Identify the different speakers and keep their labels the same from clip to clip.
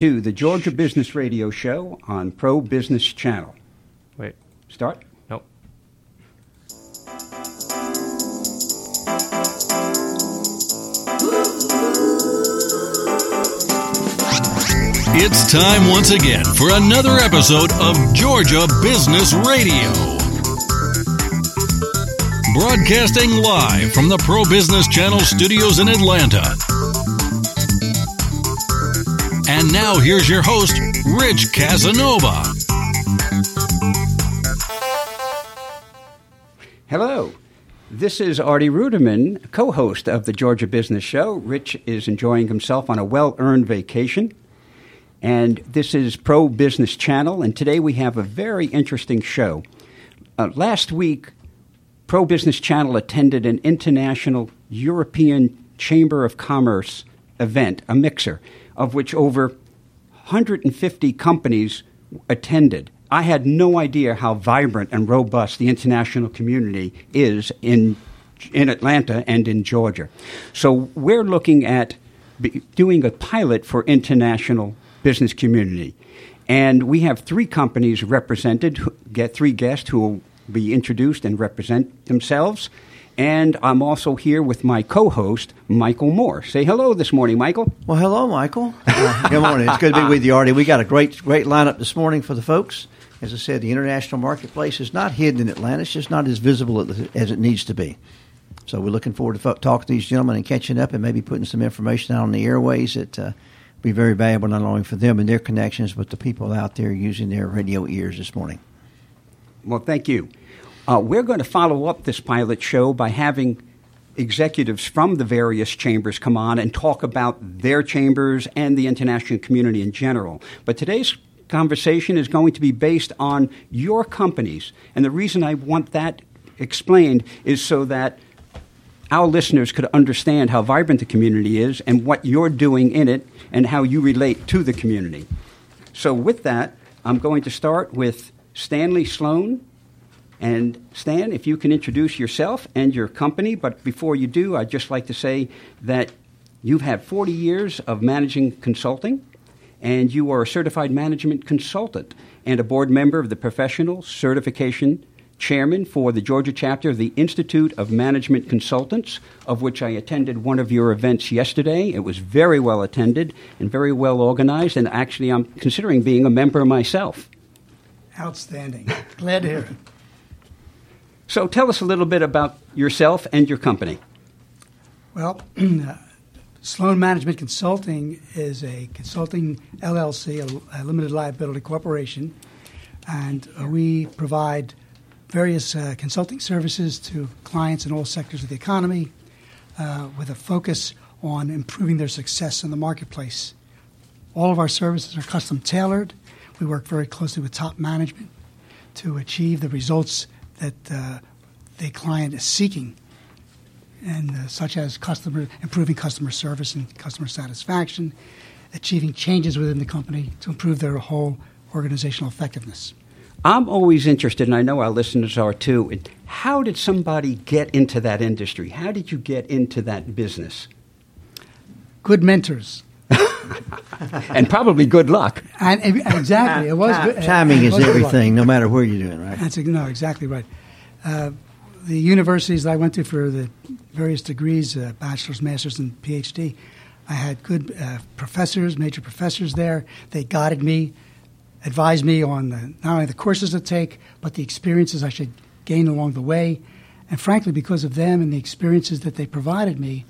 Speaker 1: to the Georgia Business Radio Show on Pro Business Channel.
Speaker 2: Wait,
Speaker 1: Start.
Speaker 2: nope.
Speaker 3: It's time once again for another episode of Georgia Business Radio. Broadcasting live from the Pro Business Channel studios in Atlanta. And now here's your host, Rich Casanova.
Speaker 1: Hello. This is Artie Ruderman, co host of the Georgia Business Show. Rich is enjoying himself on a well earned vacation. And this is Pro Business Channel, and today we have a very interesting show. Uh, last week, Pro Business Channel attended an international European Chamber of Commerce event, a mixer, of which over 150 companies attended. I had no idea how vibrant and robust the international community is in in Atlanta and in Georgia. So we're looking at doing a pilot for international business community. And we have three companies represented, get three guests who will be introduced and represent themselves. And I'm also here with my co-host, Michael Moore. Say hello this morning, Michael.
Speaker 4: Well, hello, Michael. Uh, good morning. It's good to be with you, Artie. We got a great, great lineup this morning for the folks. As I said, the international marketplace is not hidden in Atlanta. It's just not as visible as it needs to be. So we're looking forward to fo- talking to these gentlemen and catching up and maybe putting some information out on the airways that uh, be very valuable not only for them and their connections, but the people out there using their radio ears this morning.
Speaker 1: Well, thank you. Uh, we're going to follow up this pilot show by having executives from the various chambers come on and talk about their chambers and the international community in general. But today's conversation is going to be based on your companies. And the reason I want that explained is so that our listeners could understand how vibrant the community is and what you're doing in it and how you relate to the community. So, with that, I'm going to start with Stanley Sloan. And Stan, if you can introduce yourself and your company, but before you do, I'd just like to say that you've had 40 years of managing consulting, and you are a certified management consultant and a board member of the Professional Certification Chairman for the Georgia chapter of the Institute of Management Consultants, of which I attended one of your events yesterday. It was very well attended and very well organized, and actually, I'm considering being a member myself.
Speaker 5: Outstanding. Glad to hear it.
Speaker 1: So tell us a little bit about yourself and your company.
Speaker 5: Well, Sloan Management Consulting is a consulting LLC, a, a limited liability corporation, and uh, we provide various uh, consulting services to clients in all sectors of the economy uh, with a focus on improving their success in the marketplace. All of our services are custom tailored. We work very closely with top management to achieve the results that uh, the client is seeking, and uh, such as customer improving customer service and customer satisfaction, achieving changes within the company to improve their whole organizational effectiveness.
Speaker 1: I'm always interested, and I know our listeners are too, in how did somebody get into that industry? How did you get into that business?
Speaker 5: Good mentors,
Speaker 1: And probably good luck.
Speaker 5: and exactly, it was good.
Speaker 4: Timing
Speaker 5: it
Speaker 4: is
Speaker 5: was good luck.
Speaker 4: everything, no matter where you're doing, right?
Speaker 5: That's ex- no, exactly right. Uh, the universities that I went to for the various degrees, uh, bachelor's, master's, and PhD, I had good uh, professors, major professors there. They guided me, advised me on the, not only the courses to take, but the experiences I should gain along the way. And frankly, because of them and the experiences that they provided me,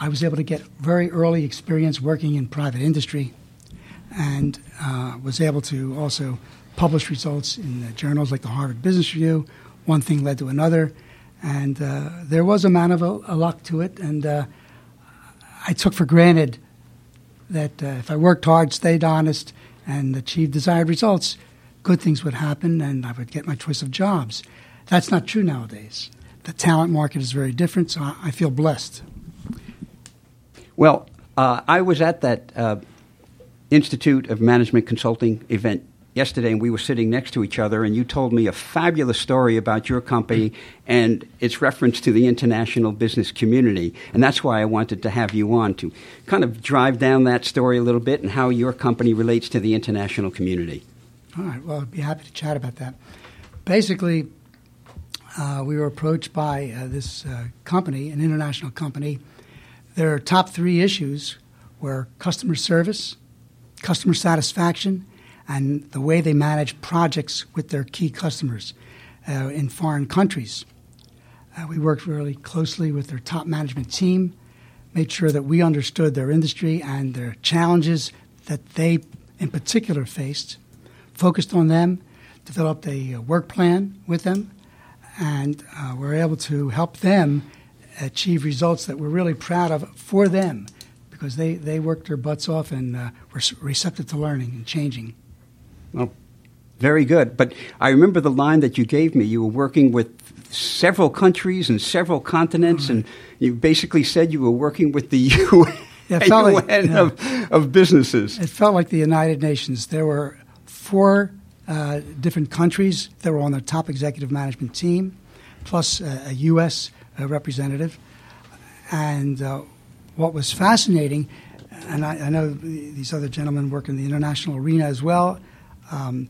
Speaker 5: I was able to get very early experience working in private industry and uh, was able to also publish results in journals like the Harvard Business Review. One thing led to another, and uh, there was a amount of a, a luck to it. And uh, I took for granted that uh, if I worked hard, stayed honest, and achieved desired results, good things would happen, and I would get my choice of jobs. That's not true nowadays. The talent market is very different, so I feel blessed.
Speaker 1: Well, uh, I was at that uh, Institute of Management Consulting event yesterday, and we were sitting next to each other, and you told me a fabulous story about your company and its reference to the international business community. And that's why I wanted to have you on to kind of drive down that story a little bit and how your company relates to the international community.
Speaker 5: All right. Well, I'd be happy to chat about that. Basically, uh, we were approached by uh, this uh, company, an international company. Their top three issues were customer service, customer satisfaction, and the way they manage projects with their key customers uh, in foreign countries. Uh, we worked really closely with their top management team, made sure that we understood their industry and their challenges that they, in particular, faced, focused on them, developed a uh, work plan with them, and uh, were able to help them achieve results that we're really proud of for them because they, they worked their butts off and uh, were receptive to learning and changing.
Speaker 1: Well, very good. But I remember the line that you gave me. You were working with several countries and several continents, and you basically said you were working with the UN, yeah, like, yeah. of, of businesses.
Speaker 5: It felt like the United Nations. There were four uh, different countries that were on the top executive management team, plus uh, a U.S. Uh, representative. And uh, what was fascinating, and I, I, know these other gentlemen work in the international arena as well, um,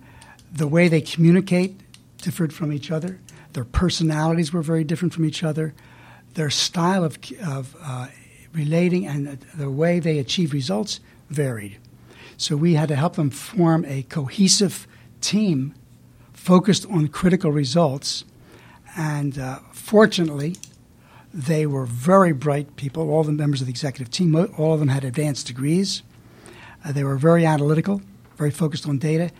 Speaker 5: the way they communicate differed from each other. Their personalities were very different from each other. Their style of, of uh, relating and the way they achieve results varied. So we had to help them form a cohesive team focused on critical results. And uh, fortunately, they were very bright people, all the members of the executive team. All of them had advanced degrees. Uh, they were very analytical, very focused on data,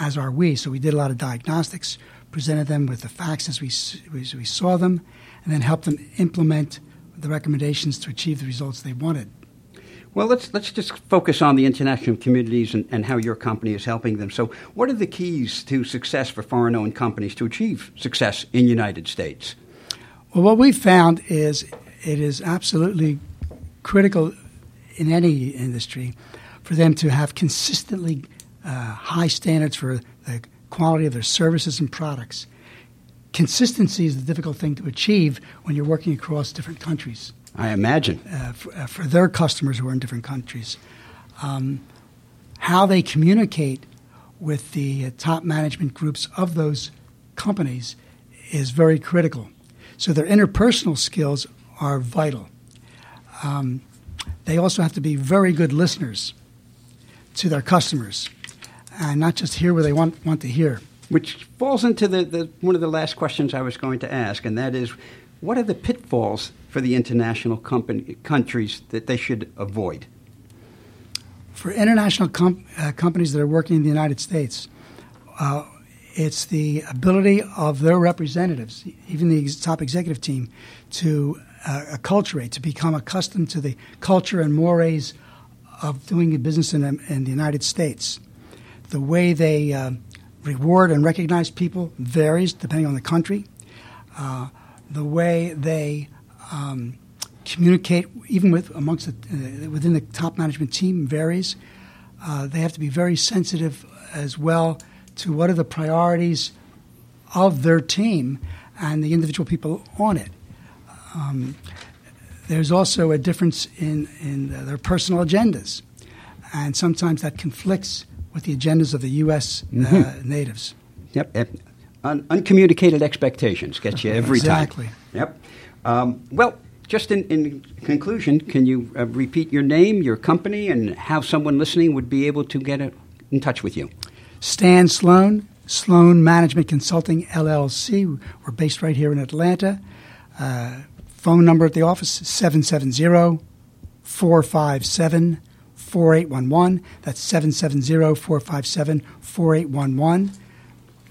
Speaker 5: as are we. So we did a lot of diagnostics, presented them with the facts as we, as we saw them, and then helped them implement the recommendations to achieve the results they wanted.
Speaker 1: Well, let's let's just focus on the international communities and, and how your company is helping them. So, what are the keys to success for foreign-owned companies to achieve success in United States?
Speaker 5: Well, what we found is it is absolutely critical in any industry for them to have consistently uh, high standards for the quality of their services and products. Consistency is the difficult thing to achieve when you're working across different countries.
Speaker 1: I imagine.
Speaker 5: Uh, for, uh, for, their customers who are in different countries. Um, how they communicate with the uh, top management groups of those companies is very critical. So their interpersonal skills are vital. Um, they also have to be very good listeners to their customers and not just hear what they want, want to hear.
Speaker 1: Which falls into the, the, one of the last questions I was going to ask, and that is what are the pitfalls for the international company, countries that they should avoid?
Speaker 5: For international com- uh, companies that are working in the United States, uh, it's the ability of their representatives, even the top executive team, to uh, acculturate, to become accustomed to the culture and mores of doing business in, in the United States. The way they uh, reward and recognize people varies depending on the country. Uh, the way they um, communicate, even with amongst the, uh, within the top management team, varies. Uh, they have to be very sensitive as well to what are the priorities of their team and the individual people on it. Um, there's also a difference in, in their personal agendas, and sometimes that conflicts with the agendas of the U.S. Uh, mm-hmm. Uh, natives.
Speaker 1: Yep. Un- uncommunicated expectations get you every
Speaker 5: exactly.
Speaker 1: time. Exactly. Yep. Um, well, just in, in, conclusion, can you uh, repeat your name, your company, and how someone listening would be able to get a, in touch with you?
Speaker 5: Stan Sloan, Sloan Management Consulting LLC. We're based right here in Atlanta. Uh, phone number at the office 770 457 4811. That's 770 457 4811.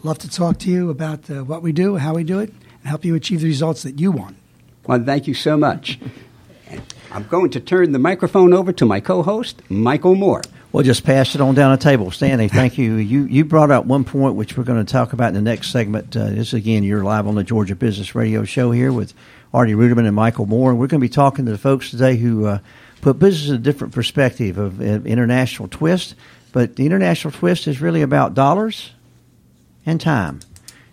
Speaker 5: Love to talk to you about uh, what we do, how we do it, and help you achieve the results that you want.
Speaker 1: Well, thank you so much. I'm going to turn the microphone over to my co-host, Michael Moore.
Speaker 4: We'll just pass it on down the table. Stanley, thank you. You you brought up one point which we're going to talk about in the next segment. Uh, this again, you're live on the Georgia Business Radio Show here with Artie Ruderman and Michael Moore, and we're going to be talking to the folks today who uh, put business in a different perspective of uh, international twist But the international twist is really about dollars and time.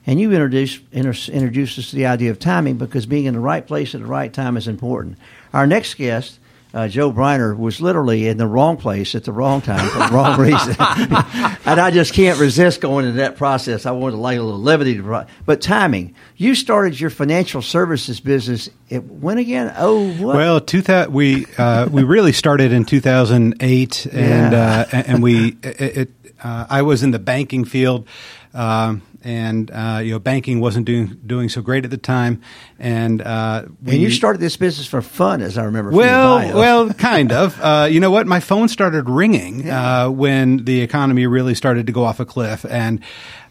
Speaker 4: And you introduced introduced us to the idea of timing because being in the right place at the right time is important. Our next guest uh, Joe Briner was literally in the wrong place at the wrong time for the wrong reason. and I just can't resist going into that process. I wanted to light a little levity to But timing. You started your financial services business it, when again? Oh, what?
Speaker 2: Well, two thousand. we uh, we really started in 2008, and yeah. uh, and we it, it uh, I was in the banking field. Um, and uh, you know banking wasn't doing doing so great at the time, and uh,
Speaker 4: and you started this business for fun, as I remember.
Speaker 2: well, well, kind of. Uh, you know what? My phone started ringing yeah. Uh, when the economy really started to go off a cliff, and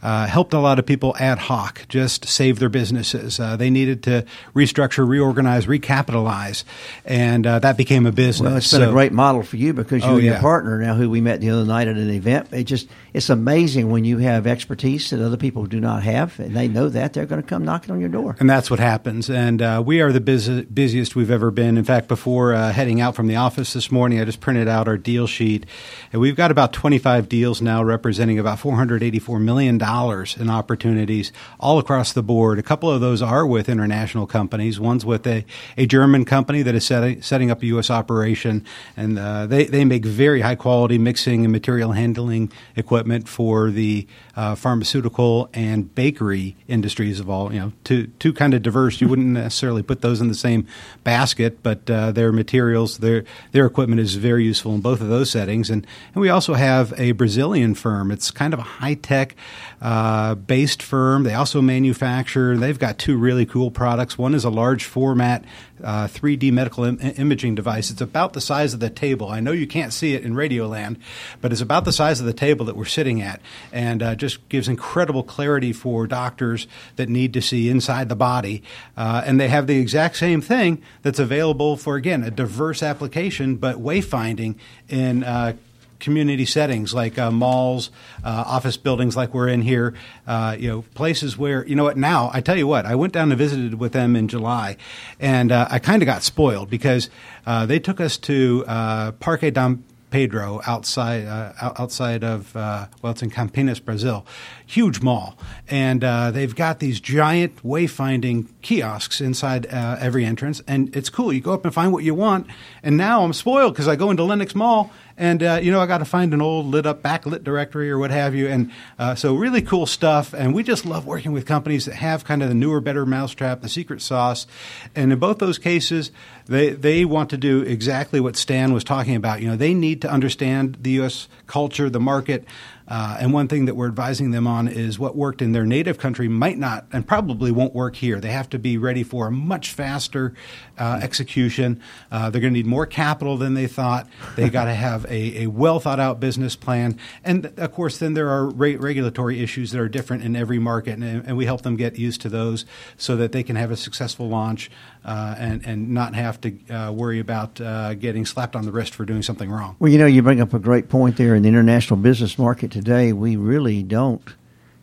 Speaker 2: uh, helped a lot of people ad hoc just save their businesses. Uh, they needed to restructure, reorganize, recapitalize, and uh, that became a business.
Speaker 4: Well, it's been so, a great model for you because you oh, and your yeah. partner now, who we met the other night at an event, it just it's amazing when you have expertise that other people do not have, and they know that they're going to come knocking on your door.
Speaker 2: And that's what happens. And uh, we are the busy, busiest we've ever been. In fact, before uh, heading out from the office this morning, I just printed out our deal sheet, and we've got about 25 deals now representing about 484 million dollars in opportunities all across the board. A couple of those are with international companies. One's with a, a German company that is setting, setting up a U.S. operation, and uh, they, they make very high quality mixing and material handling equipment for the uh, pharmaceutical and bakery industries of all, you know, two, two kind of diverse. You wouldn't necessarily put those in the same basket, but uh, their materials, their, their equipment is very useful in both of those settings. And, and we also have a Brazilian firm. It's kind of a high tech uh, based firm. They also manufacture. They've got two really cool products. One is a large format uh, 3D medical Im- imaging device. It's about the size of the table. I know you can't see it in Radioland, but it's about the size of the table that we're sitting at, and uh, just gives incredible clarity for doctors that need to see inside the body. Uh, and they have the exact same thing that's available for again a diverse application, but wayfinding in uh, community settings like uh, malls, uh, office buildings like we're in here, uh, you know, places where, you know what, now, I tell you what, I went down and visited with them in July, and uh, I kind of got spoiled because uh, they took us to uh, Parque Dom Pedro outside uh, outside of uh, well, it's in Campinas, Brazil, huge mall, and uh, they've got these giant wayfinding kiosks inside every entrance, and it's cool. You go up and find what you want, and now I'm spoiled because I go into Lenox Mall and uh, you know I got to find an old lit up backlit directory or what have you, and uh, so really cool stuff. And we just love working with companies that have kind of the newer, better mousetrap, the secret sauce. And in both those cases, they they want to do exactly what Stan was talking about. You know, they need to understand the U.S. culture, the market. Uh, and one thing that we're advising them on is what worked in their native country might not and probably won't work here. They have to be ready for a much faster uh, execution. Uh, they're going to need more capital than they thought. They got to have a, a, well thought out business plan. And of course, then there are re- regulatory issues that are different in every market, and, and, we help them get used to those so that they can have a successful launch uh, and, and not have to uh, worry about uh, getting slapped on the wrist for doing something wrong.
Speaker 4: Well, you know, you bring up a great point there. In the international business market today, we really don't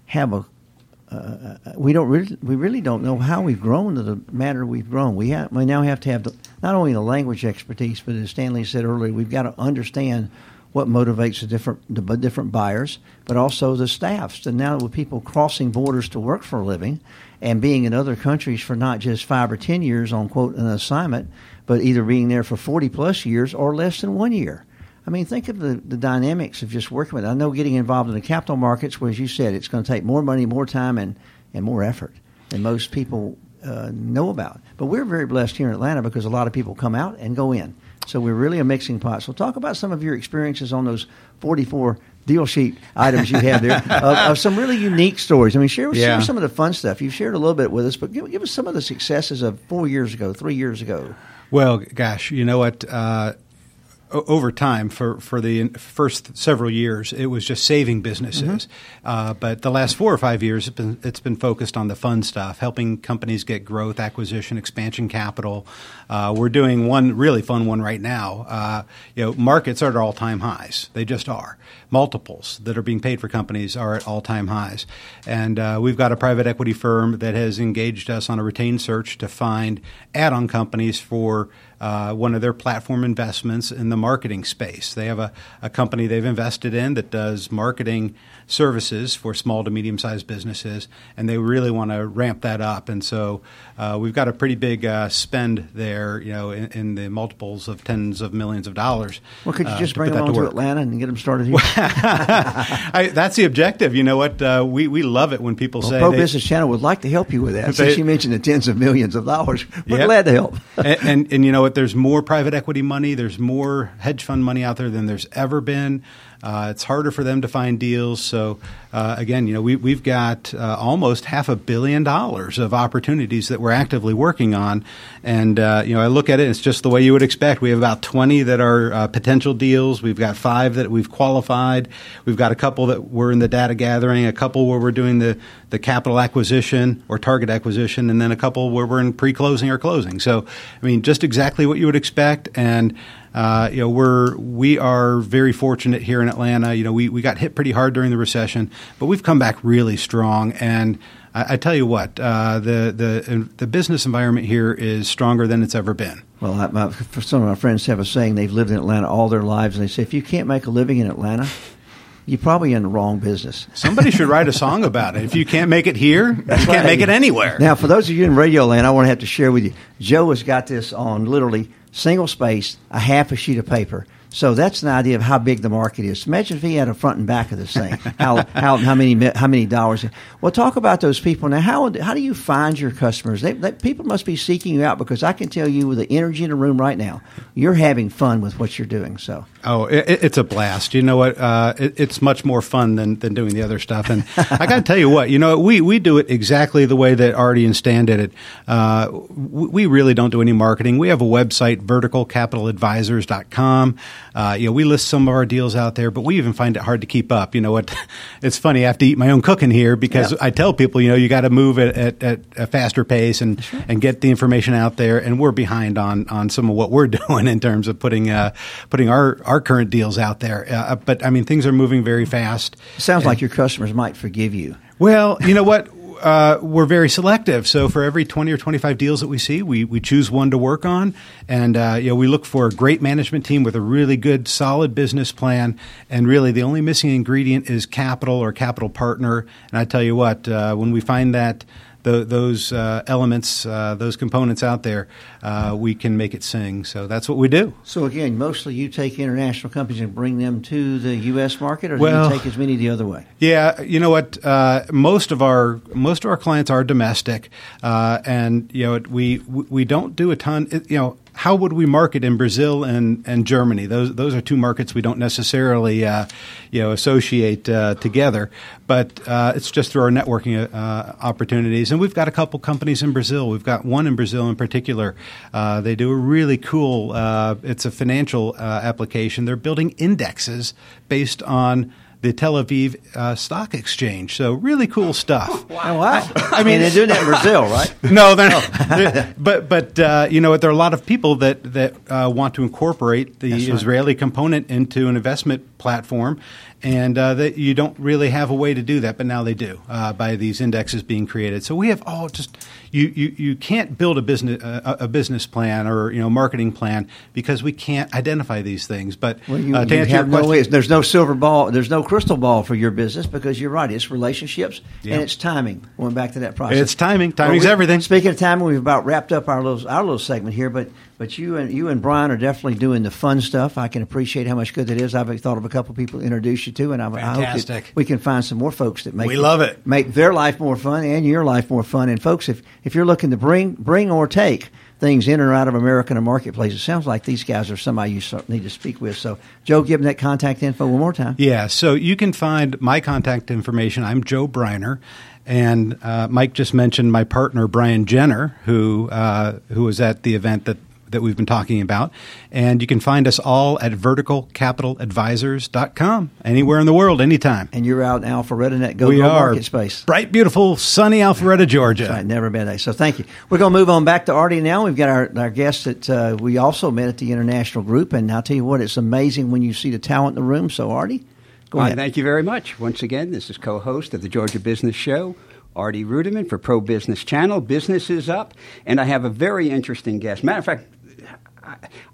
Speaker 4: have a uh, we don't really, we really don't know how we've grown to the manner we've grown. We have, we now have to have the, not only the language expertise, but as Stanley said earlier, we've got to understand what motivates the different the different buyers, but also the staffs. And now with people crossing borders to work for a living, and being in other countries for not just five or ten years on quote an assignment, but either being there for forty plus years or less than one year. I mean, think of the, the dynamics of just working with it. I know getting involved in the capital markets, where as you said, it's going to take more money, more time, and, and more effort than most people uh, know about. But we're very blessed here in Atlanta because a lot of people come out and go in. So we're really a mixing pot. So talk about some of your experiences on those 44 deal sheet items you have there of, of, some really unique stories. I mean, share, yeah. share some of the fun stuff. You've shared a little bit with us, but give, give us some of the successes of four years ago, three years ago.
Speaker 2: Well, gosh, you know what? Uh, over time for, for the first several years it was just saving businesses. Mm-hmm. uh, but the last four or five years it's been, it's been focused on the fun stuff helping companies get growth acquisition expansion capital. Uh, we're doing one really fun one right now. Uh, you know markets are at all-time highs. They just are. Multiples that are being paid for companies are at all-time highs. And uh, we've got a private equity firm that has engaged us on a retained search to find add-on companies for uh, one of their platform investments in the marketing space. They have a, a company they've invested in that does marketing services for small to medium sized businesses, and they really want to ramp that up. And so uh, we've got a pretty big uh, spend there, you know, in, in, the multiples of tens of millions of dollars.
Speaker 4: Well, could you uh, just bring them on to, to, Atlanta and get them started here?
Speaker 2: I, that's the objective. You know what? Uh, we, we love it when people
Speaker 4: well,
Speaker 2: say
Speaker 4: Pro they, Business Channel would like to help you with that. They, Since you mentioned the tens of millions of dollars, we're yep. glad to help.
Speaker 2: and, and, and you know what? There's more private equity money. There's more hedge fund money out there than there's ever been. Uh, it's harder for them to find deals. So uh, again, you know, we, we've got uh, almost half a billion dollars of opportunities that we're actively working on. And uh, you know, I look at it; it's just the way you would expect. We have about twenty that are uh, potential deals. We've got five that we've qualified. We've got a couple that we're in the data gathering. A couple where we're doing the the capital acquisition or target acquisition, and then a couple where we're in pre-closing or closing. So, I mean, just exactly what you would expect. And uh, you know, we're we are very fortunate here in Atlanta. You know, we, we got hit pretty hard during the recession, but we've come back really strong. And I, I tell you what, uh, the the the business environment here is stronger than it's ever been.
Speaker 4: Well, I, my, some of my friends have a saying they've lived in Atlanta all their lives, and they say if you can't make a living in Atlanta, you're probably in the wrong business.
Speaker 2: Somebody should write a song about it. If you can't make it here, That's you can't make it anywhere.
Speaker 4: Now, for those of you in radio land, I want to have to share with you. Joe has got this on literally single space, a half a sheet of paper. So that's an idea of how big the market is. Imagine if he had a front and back of this thing. how, how, how many how many dollars? Well, talk about those people now. How how do you find your customers? They, they, people must be seeking you out because I can tell you with the energy in the room right now, you're having fun with what you're doing. So
Speaker 2: oh, it, it's a blast. You know what? Uh, it, it's much more fun than, than doing the other stuff. And I got to tell you what. You know, we we do it exactly the way that Artie and Stan did it. Uh, we really don't do any marketing. We have a website, verticalcapitaladvisors.com. Uh, you know, we list some of our deals out there, but we even find it hard to keep up. You know what? It's funny. I have to eat my own cooking here because yeah. I tell people, you know, you got to move at, at, at, a faster pace and, right. and get the information out there. And we're behind on, on some of what we're doing in terms of putting uh, putting our, our current deals out there. Uh, but I mean, things are moving very fast.
Speaker 4: sounds and, like your customers might forgive you.
Speaker 2: Well, you know what? Uh, we're very selective. So for every 20 or 25 deals that we see, we, we choose one to work on. And, uh, you know, we look for a great management team with a really good, solid business plan. And really the only missing ingredient is capital or capital partner. And I tell you what, uh, when we find that, the, those uh, elements, uh, those components out there, uh, we can make it sing. So that's what we do.
Speaker 4: So again, mostly you take international companies and bring them to the U.S. market, or do you take as many the other way?
Speaker 2: Yeah, you know what? Uh, most of our most of our clients are domestic, uh, and you know we we don't do a ton. You know how would we market in Brazil and, and Germany? Those those are two markets we don't necessarily uh, you know associate uh, together, but uh, it's just through our networking uh, opportunities. And we've got a couple companies in Brazil. We've got one in Brazil in particular. Uh, they do a really cool. Uh, it's a financial application. They're building indexes based on the Tel Aviv uh, Stock Exchange. So really cool stuff.
Speaker 4: wow! wow. I mean, they're doing that in Brazil, right?
Speaker 2: no, they're not. They're, but but uh, you know, there are a lot of people that that uh, want to incorporate the right. Israeli component into an investment platform, and uh, that you don't really have a way to do that, but now they do uh, by these indexes being created. So we have all just you, you, you can't build a business uh, a business plan or you know marketing plan because we can't identify these things. But
Speaker 4: well, you, uh, you have no ways. There's no silver ball. There's no crystal ball for your business because you're right. It's relationships yeah. and it's timing. Going back to that process,
Speaker 2: it's timing. Timing's well, we, everything.
Speaker 4: Speaking of timing, we've about wrapped up our little our little segment here, but but you and you and Brian are definitely doing the fun stuff. I can appreciate how much good that is. I've thought of a couple people to introduce you to, and I, I hope we can find some more folks that make
Speaker 2: we love it
Speaker 4: make their life more fun and your life more fun. And folks, if if you're looking to bring bring or take things in or out of America in a marketplace, it sounds like these guys are somebody you need to speak with. So, Joe, give them that contact info one more time.
Speaker 2: Yeah, so you can find my contact information. I'm Joe Briner. And uh, Mike just mentioned my partner Brian Jenner, who uh, who was at the event that that we've been talking about. And you can find us all at verticalcapitaladvisors.com, anywhere in the world, anytime.
Speaker 4: And you're out in Alpharetta, that go, we go market space.
Speaker 2: Bright, beautiful, sunny Alpharetta, Georgia.
Speaker 4: Right, never been there. So thank you. We're going to move on back to Artie now. We've got our, our guests that uh, we also met at the International Group. And I'll tell you what, it's amazing when you see the talent in the room. So, Artie, go ahead.
Speaker 1: thank you very much. Once again, this is co host of the Georgia Business Show. Artie Ruderman for Pro Business Channel. Business is up, and I have a very interesting guest. Matter of fact,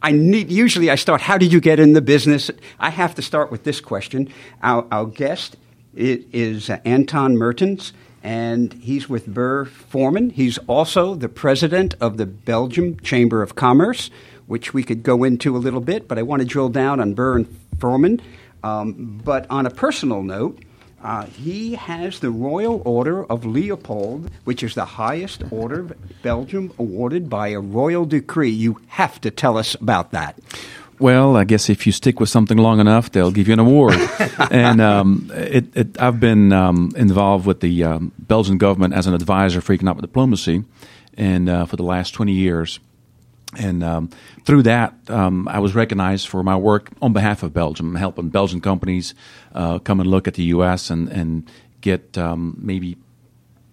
Speaker 1: I need usually I start. How did you get in the business? I have to start with this question. Our, our guest is Anton Mertens, and he's with Burr Forman. He's also the president of the Belgium Chamber of Commerce, which we could go into a little bit. But I want to drill down on Burr and Forman. Um, but on a personal note. Uh, he has the Royal Order of Leopold, which is the highest order of Belgium awarded by a royal decree. You have to tell us about that.
Speaker 6: Well, I guess if you stick with something long enough, they'll give you an award. and um, it, it, I've been um, involved with the um, Belgian government as an advisor for economic diplomacy, and uh, for the last twenty years. And um, through that, um, I was recognized for my work on behalf of Belgium, helping Belgian companies uh, come and look at the U.S. and, and get um, maybe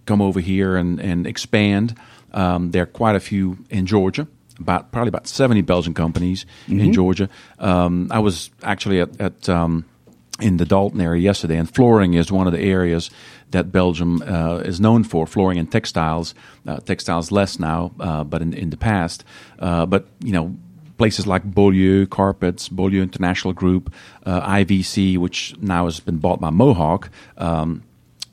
Speaker 6: come over here and, and expand. Um, there are quite a few in Georgia, about probably about 70 Belgian companies mm-hmm. in Georgia. Um, I was actually at, at um, in the Dalton area yesterday, and flooring is one of the areas that Belgium uh, is known for flooring and textiles. Uh, textiles less now, uh, but in, in the past. Uh, but you know, places like Beaulieu Carpets, Beaulieu International Group, uh, IVC, which now has been bought by Mohawk. Um,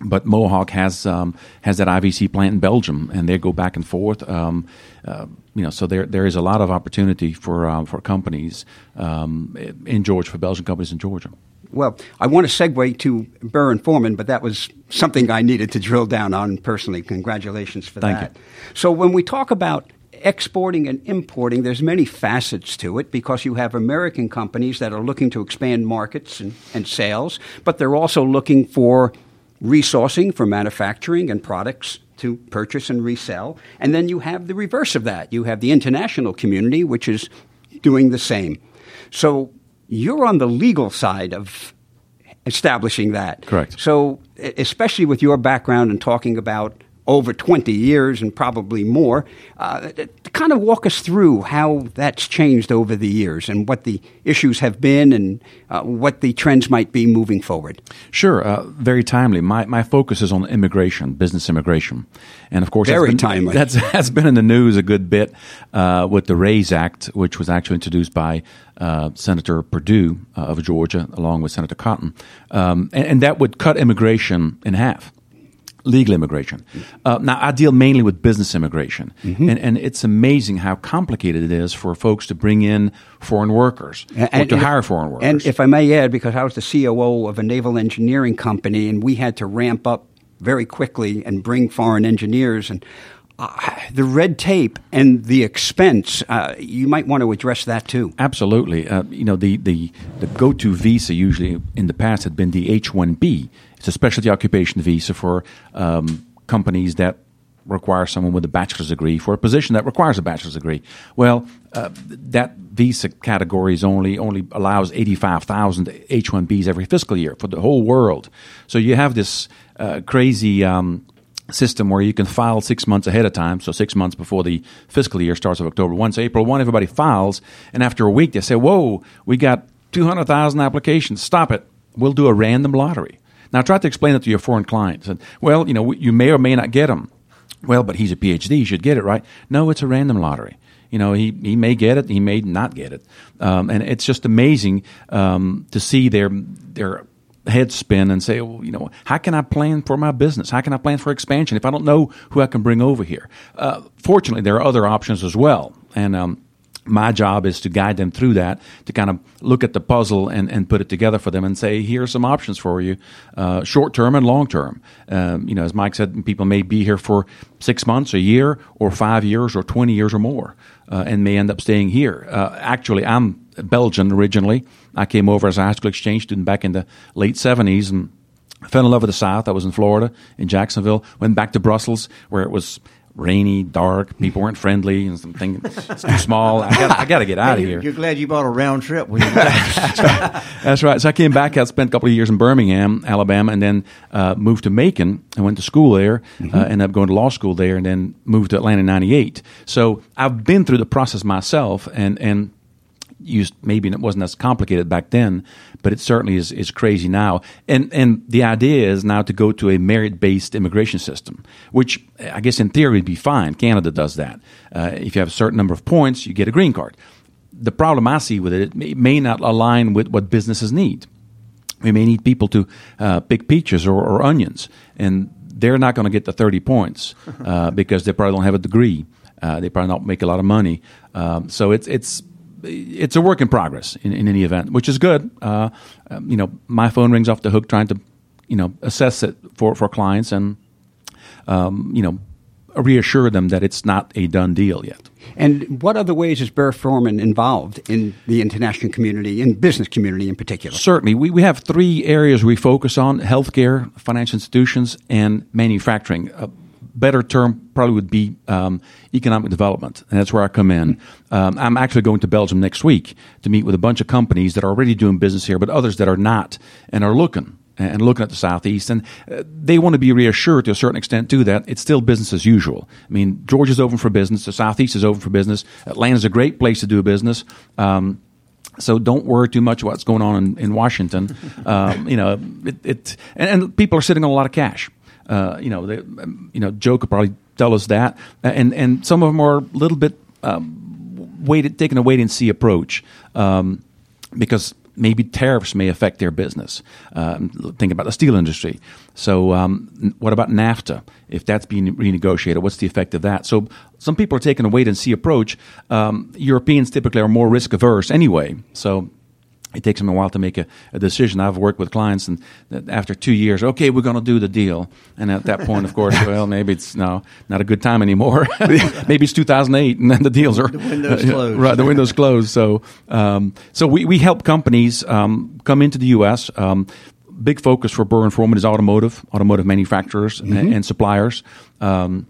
Speaker 6: but Mohawk has um, has that IVC plant in Belgium, and they go back and forth. Um, uh, you know, so there there is a lot of opportunity for um, for companies um, in Georgia for Belgian companies in Georgia.
Speaker 1: Well, I want to segue to Burr and Forman, but that was something I needed to drill down on personally. Congratulations for
Speaker 6: Thank
Speaker 1: that.
Speaker 6: You.
Speaker 1: So when we talk about exporting and importing, there's many facets to it because you have American companies that are looking to expand markets and, and sales, but they're also looking for resourcing for manufacturing and products to purchase and resell. And then you have the reverse of that. You have the international community, which is doing the same. So you're on the legal side of establishing that.
Speaker 6: Correct.
Speaker 1: So, especially with your background and talking about over 20 years and probably more. Uh, kind of walk us through how that's changed over the years and what the issues have been and uh, what the trends might be moving forward.
Speaker 6: Sure, uh, very timely. My, my focus is on immigration, business immigration. And of course,
Speaker 1: very
Speaker 6: that's
Speaker 1: been, timely.
Speaker 6: That's, that's been in the news a good bit uh, with the RAISE Act, which was actually introduced by uh, Senator Perdue uh, of Georgia, along with Senator Cotton. Um, and, and that would cut immigration in half legal immigration. Uh, now, I deal mainly with business immigration, mm-hmm. and, and it's amazing how complicated it is for folks to bring in foreign workers and, or to
Speaker 1: and
Speaker 6: hire foreign workers.
Speaker 1: And if I may add, because I was the COO of a naval engineering company, and we had to ramp up very quickly and bring foreign engineers and. Uh, the red tape and the expense, uh, you might want to address that too.
Speaker 6: Absolutely. Uh, you know, the, the, the go to visa usually in the past had been the H 1B, it's a specialty occupation visa for um, companies that require someone with a bachelor's degree for a position that requires a bachelor's degree. Well, uh, that visa category is only only allows eighty five thousand H one Bs every fiscal year for the whole world. So you have this uh, crazy. Um, system where you can file six months ahead of time, so six months before the fiscal year starts of October 1. So April 1, everybody files, and after a week they say, Whoa, we got 200,000 applications. Stop it. We'll do a random lottery. Now, try to explain it to your foreign clients. And, well, you know, you may or may not get them. Well, but he's a PhD. He should get it, right? No, it's a random lottery. You know, he, he may get it, he may not get it. Um, and it's just amazing um, to see their, their head spin and say, well, you know, how can I plan for my business? How can I plan for expansion if I don't know who I can bring over here? Uh, fortunately, there are other options as well. And um, my job is to guide them through that, to kind of look at the puzzle and, and put it together for them and say, here are some options for you, uh, short term and long term. Um, you know, as Mike said, people may be here for six months, a year, or five years, or 20 years or more, uh, and may end up staying here. Uh, actually, I'm Belgian originally. I came over as a high school exchange student back in the late 70s and fell in love with the South. I was in Florida, in Jacksonville, went back to Brussels, where it was rainy, dark. People weren't friendly, and something it's too small. I got, I got to get out of here.
Speaker 4: You're glad you bought a round trip. When
Speaker 6: you That's right. So I came back. I spent a couple of years in Birmingham, Alabama, and then uh, moved to Macon. I went to school there. Mm-hmm. Uh, ended up going to law school there, and then moved to Atlanta in '98. So I've been through the process myself, and and used maybe it wasn't as complicated back then, but it certainly is, is crazy now. And and the idea is now to go to a merit based immigration system, which I guess in theory would be fine. Canada does that. Uh, if you have a certain number of points, you get a green card. the problem I see with it, it may, may not align with what businesses need. We may need people to uh, pick peaches or, or onions, and they're not going to get the 30 points uh, because they probably don't have a degree. Uh, they probably don't make a lot of money. Um, so it's it's it's a work in progress in, in any event, which is good. Uh, um, you know, my phone rings off the hook trying to you know assess it for for clients and um, you know reassure them that it's not a done deal yet.
Speaker 1: And what other ways is Burr Forman involved in the international community, in business community in particular?
Speaker 6: Certainly. We, we have three areas we focus on healthcare, financial institutions, and manufacturing. A better term probably would be um, economic development, and that's where I come in. Um, I'm actually going to Belgium next week to meet with a bunch of companies that are already doing business here, but others that are not and are looking and looking at the southeast, and uh, they want to be reassured to a certain extent too that it's still business as usual. I mean, Georgia's open for business, the southeast is open for business. Atlanta's a great place to do business. Um, so don't worry too much about what's going on in, in Washington. Um, you know, it, it and, and, people are sitting on a lot of cash. Uh, you know, they, you know, Joe could probably tell us that, and and some of them are a little bit um, waited, taking a wait and see approach um, because maybe tariffs may affect their business. Um, think about the steel industry. So, um, what about NAFTA? If that's being renegotiated, what's the effect of that? So, some people are taking a wait and see approach. Um, Europeans typically are more risk averse anyway. So, it takes them a while to make a, a, decision. I've worked with clients, and after two years, okay, we're going to do the deal. And at that point, of course, well, maybe it's no, not a good time anymore. maybe it's 2008, and then the deals are
Speaker 4: the windows closed.
Speaker 6: right, the windows closed. So, um, so we, we help companies um, come into the U.S. Um, big focus for Burr and Forman is automotive, automotive manufacturers mm-hmm. and, and, suppliers. Um,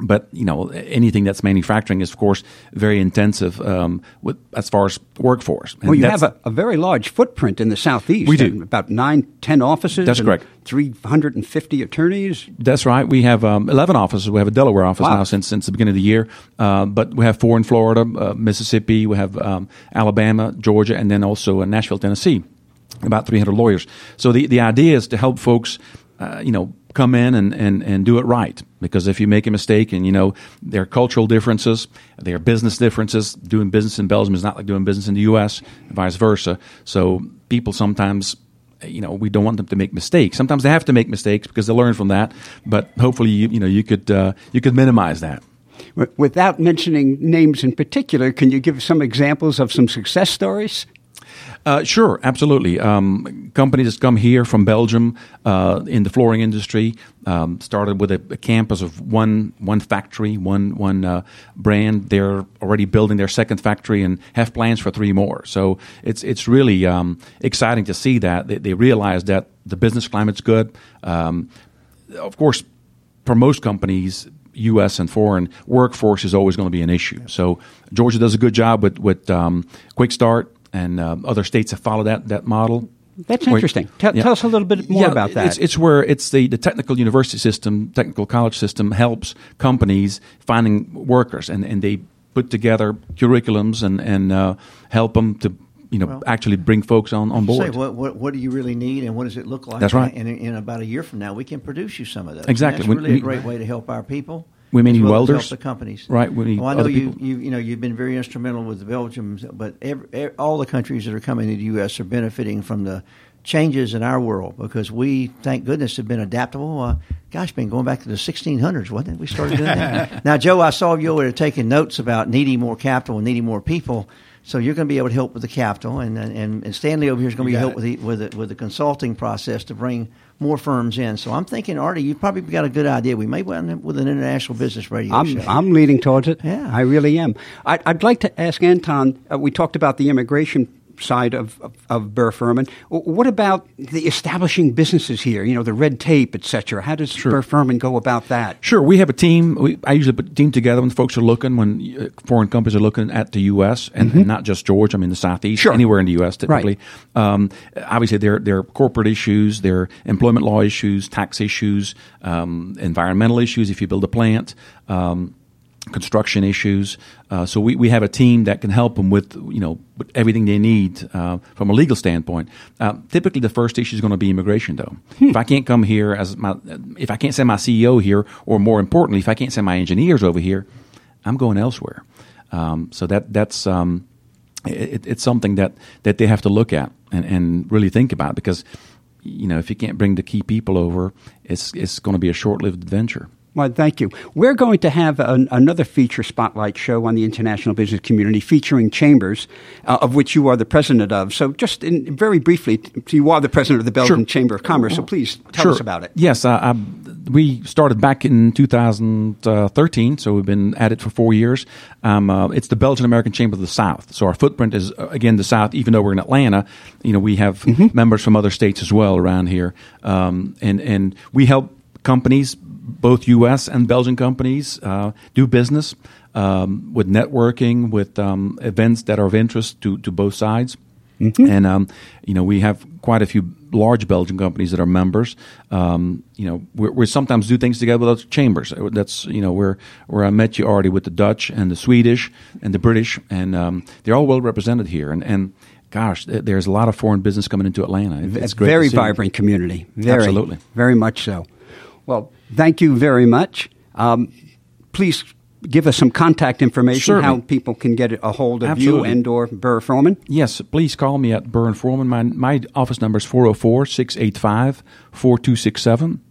Speaker 6: but you know anything that's manufacturing is of course very intensive um, with, as far as workforce.
Speaker 1: And well, you have a, a, very large footprint in the southeast.
Speaker 6: We do
Speaker 1: about nine, ten offices.
Speaker 6: That's correct.
Speaker 1: Three hundred and fifty attorneys.
Speaker 6: That's right. We have um, eleven offices. We have a Delaware office wow. now since since the beginning of the year. Uh, but we have four in Florida, uh, Mississippi. We have um, Alabama, Georgia, and then also in Nashville, Tennessee. About 300 lawyers. So the, the idea is to help folks, uh, you know, come in and, and, and do it right. Because if you make a mistake and, you know, there are cultural differences, there are business differences. Doing business in Belgium is not like doing business in the U.S., vice versa. So people sometimes you know we don't want them to make mistakes. Sometimes they have to make mistakes because they learn from that. But hopefully, you, you know, you could uh, you could minimize that.
Speaker 1: Without mentioning names in particular, can you give some examples of some success stories?
Speaker 6: Uh, sure, absolutely. Um, companies that come here from Belgium uh, in the flooring industry um, started with a, a, campus of one one factory, one one uh, brand. They're already building their second factory and have plans for three more. So it's it's really um, exciting to see that they, they, realize that the business climate's good. Um, of course, for most companies, U.S. and foreign workforce is always going to be an issue. So Georgia does a good job with with um, Quick Start and uh, other states have followed that that model.
Speaker 1: That's interesting. Tell, yeah. tell us a little bit more
Speaker 6: yeah,
Speaker 1: about that.
Speaker 6: It's, it's, where it's the, the technical university system, technical college system helps companies finding workers, and, and they put together curriculums and and uh, help them to you know well, actually bring folks on, on board.
Speaker 4: Say, what, what, what do you really need, and what does it look like?
Speaker 6: That's right.
Speaker 4: And in, in about a year from now, we can produce you some of those.
Speaker 6: Exactly.
Speaker 4: And that's really we, a great way to help our people.
Speaker 6: We need
Speaker 4: well
Speaker 6: welders.
Speaker 4: The companies,
Speaker 6: right? We
Speaker 4: need well, I know you, you, you know, you've been very instrumental with the Belgium, but every, every, all the countries that are coming to the U.S. are benefiting from the changes in our world because we, thank goodness, have been adaptable. Uh, gosh, been going back to the 1600s, wasn't it? We started doing that. now, Joe, I saw you were taking notes about needing more capital and needing more people. So you're going to be able to help with the capital, and and, and Stanley over here is going to be help with the, with the, with the consulting process to bring more firms in. So I'm thinking, Artie, you probably got a good idea. We may end up with an international business radio
Speaker 1: I'm,
Speaker 4: show.
Speaker 1: I'm leaning towards it.
Speaker 4: Yeah,
Speaker 1: I really am. I, would like to ask Anton. Uh, we talked about the immigration side of, of, of Burr Forman. What about the establishing businesses here? You know, the red tape, etc. How does sure. Burr Forman go about that?
Speaker 6: Sure, we have a team. We, I usually put a team together when folks are looking, when uh, foreign companies are looking at the U.S. and, mm-hmm. and not just Georgia. I mean, the Southeast,
Speaker 1: sure.
Speaker 6: anywhere in the U.S. Typically,
Speaker 1: right.
Speaker 6: um, obviously there there are corporate issues, there are employment law issues, tax issues, um, environmental issues. If you build a plant. Um, construction issues. Uh, so we, we have a team that can help them with you know with everything they need uh, from a legal standpoint. Uh, typically, the first issue is going to be immigration, though. Hmm. If I can't come here as my, if I can't send my CEO here, or more importantly, if I can't send my engineers over here, I'm going elsewhere. Um, so that that's um, it, it's something that, that they have to look at and, and really think about because you know if you can't bring the key people over, it's it's going to be a short lived adventure.
Speaker 1: Well, thank you. We're going to have an, another feature spotlight show on the international business community featuring chambers, uh, of which you are the president of. So, just in, very briefly, you are the president of the Belgian
Speaker 6: Sure.
Speaker 1: Chamber of Commerce. So, please tell
Speaker 6: Sure.
Speaker 1: us about it.
Speaker 6: Yes, uh, I, we started back in 2013, so we've been at it for four years. Um, uh, it's the Belgian American Chamber of the South, so our footprint is uh, again the South. Even though we're in Atlanta, you know we have members from other states as well around here, um, and and we help companies, both U.S. and Belgian companies, uh, do business um, with networking, with um, events that are of interest to to both sides. And um, you know, we have quite a few large Belgian companies that are members. Um, you know, we we sometimes do things together with other chambers. That's you know where where I met you already with the Dutch and the Swedish and the British, and um, they're all well represented here. And and gosh, th- there's a lot of foreign business coming into Atlanta. It- It's
Speaker 1: a
Speaker 6: great.
Speaker 1: very vibrant community. Very,
Speaker 6: Absolutely.
Speaker 1: Very much so. Well, thank you very much. Um, please give us some contact information,
Speaker 6: Certainly.
Speaker 1: how people can get a hold of
Speaker 6: Absolutely.
Speaker 1: you and or Burr Forman.
Speaker 6: Yes, please call me at Burr Forman. My, my office number is 404 685 4267.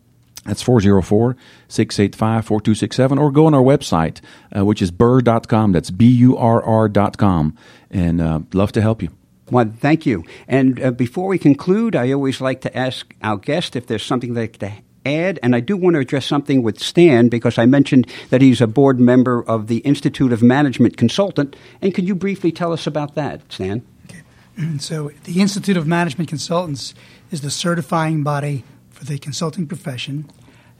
Speaker 6: That's 404 685 4267. Or go on our website, uh, which is burr.com. That's B U R R.com. And uh, love to help you.
Speaker 1: Well, thank you. And uh, before we conclude, I always like to ask our guest if there's something they'd like to add. And I do want to address something with Stan because I mentioned that he's a board member of the Institute of Management Consultant. And could you briefly tell us about that, Stan?
Speaker 5: And so the Institute of Management Consultants is the certifying body for the consulting profession.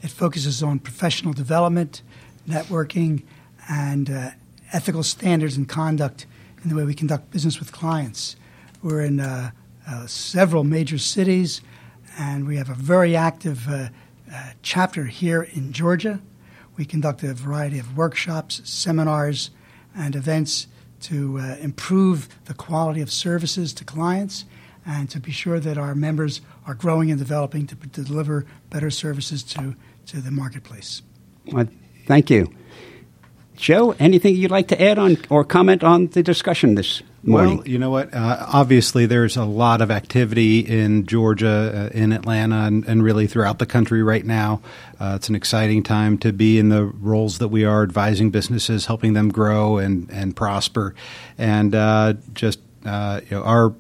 Speaker 5: It focuses on professional development, networking, and uh, ethical standards and conduct in the way we conduct business with clients. We're in uh, uh, several major cities, and we have a very active uh, chapter here in Georgia. We conduct a variety of workshops, seminars, and events to uh, improve the quality of services to clients and to be sure that our members are growing and developing to, to deliver better services to, to the marketplace.
Speaker 1: Well, thank you. Joe, anything you'd like to add on or comment on the discussion this morning?
Speaker 2: Well, you know what? Uh, obviously, there's a lot of activity in Georgia, uh, in Atlanta, and, and really throughout the country right now. Uh, it's an exciting time to be in the roles that we are, advising businesses, helping them grow and, and prosper. And uh, just uh, you know, our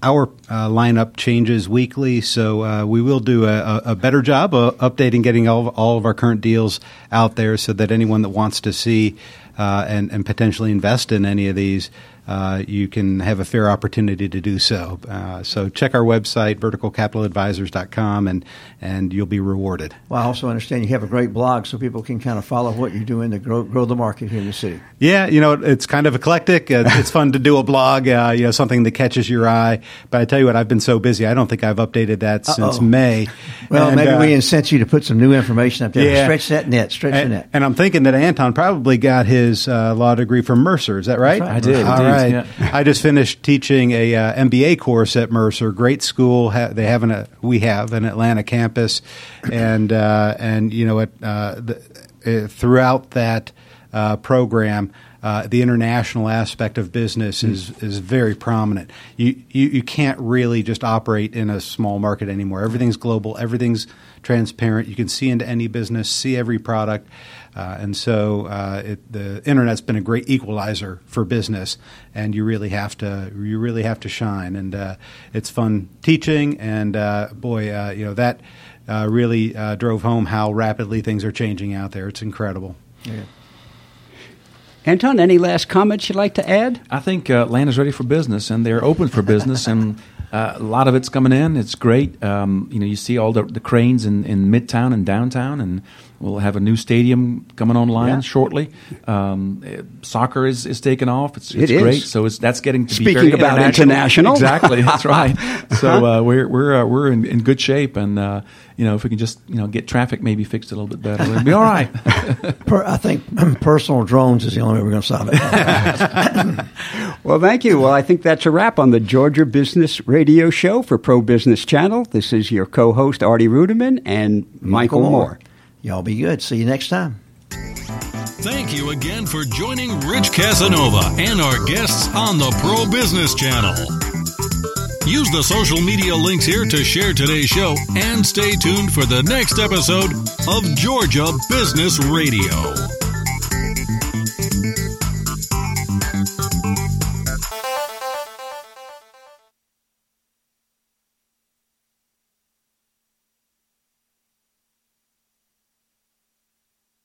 Speaker 2: our uh, lineup changes weekly, so uh, we will do a, a a better job of updating, getting all of, all of our current deals out there, so that anyone that wants to see uh, and, and potentially invest in any of these, uh, you can have a fair opportunity to do so. Uh, so check our website, verticalcapitaladvisors.com, and and you'll be rewarded.
Speaker 4: Well, I also understand you have a great blog so people can kind of follow what you're doing to grow, grow the market here in the city.
Speaker 2: Yeah, you know, it's kind of eclectic. Uh, it's fun to do a blog, uh, you know, something that catches your eye. But I tell you what, I've been so busy, I don't think I've updated that since
Speaker 4: Uh-oh.
Speaker 2: May.
Speaker 4: Well,
Speaker 2: And,
Speaker 4: maybe
Speaker 2: uh,
Speaker 4: we incent you to put some new information up there.
Speaker 2: Yeah.
Speaker 4: Stretch that net. Stretch the
Speaker 2: and,
Speaker 4: net.
Speaker 2: and I'm thinking that Anton probably got his uh, law degree from Mercer. Is that right?
Speaker 4: right.
Speaker 6: I did,
Speaker 2: All
Speaker 6: indeed,
Speaker 2: right.
Speaker 6: yeah.
Speaker 2: I just finished teaching a uh, MBA course at Mercer. Great school. Ha- they have an uh, we have an Atlanta campus, and uh, and you know what? Uh, the, uh, throughout that uh, program. Uh, the international aspect of business is, is very prominent. You, you you can't really just operate in a small market anymore. Everything's global. Everything's transparent. You can see into any business, see every product, uh, and so uh, it, the internet's been a great equalizer for business. And you really have to you really have to shine. And uh, it's fun teaching. And uh, boy, uh, you know that uh, really uh, drove home how rapidly things are changing out there. It's incredible.
Speaker 1: Anton, any last comments you'd like to add?
Speaker 6: I think uh, Atlanta's ready for business, and they're open for business, and uh, a lot of it's coming in. It's great. Um, you know, you see all the, the cranes in, in Midtown and downtown, and we'll have a new stadium coming online
Speaker 1: Yeah.
Speaker 6: shortly. Um, eh, soccer is, is taking off. It's,
Speaker 1: It
Speaker 6: it's
Speaker 1: is.
Speaker 6: great. So it's, that's getting to be
Speaker 1: Speaking
Speaker 6: very
Speaker 1: about international.
Speaker 6: Exactly, that's right. So uh, we're we're uh, we're in, in good shape, and uh, you know, if we can just you know get traffic maybe fixed a little bit better, we'll be all right.
Speaker 4: Per, I think personal drones is the only way we're going to solve it.
Speaker 1: Well, thank you. Well, I think that's a wrap on the Georgia Business Radio Radio show for Pro Business Channel. This is your co host, Artie Ruderman, and Michael, Moore.
Speaker 4: Y'all be good. See you next time.
Speaker 3: Thank you again for joining Rich Casanova and our guests on the Pro Business Channel. Use the social media links here to share today's show and stay tuned for the next episode of Georgia Business Radio.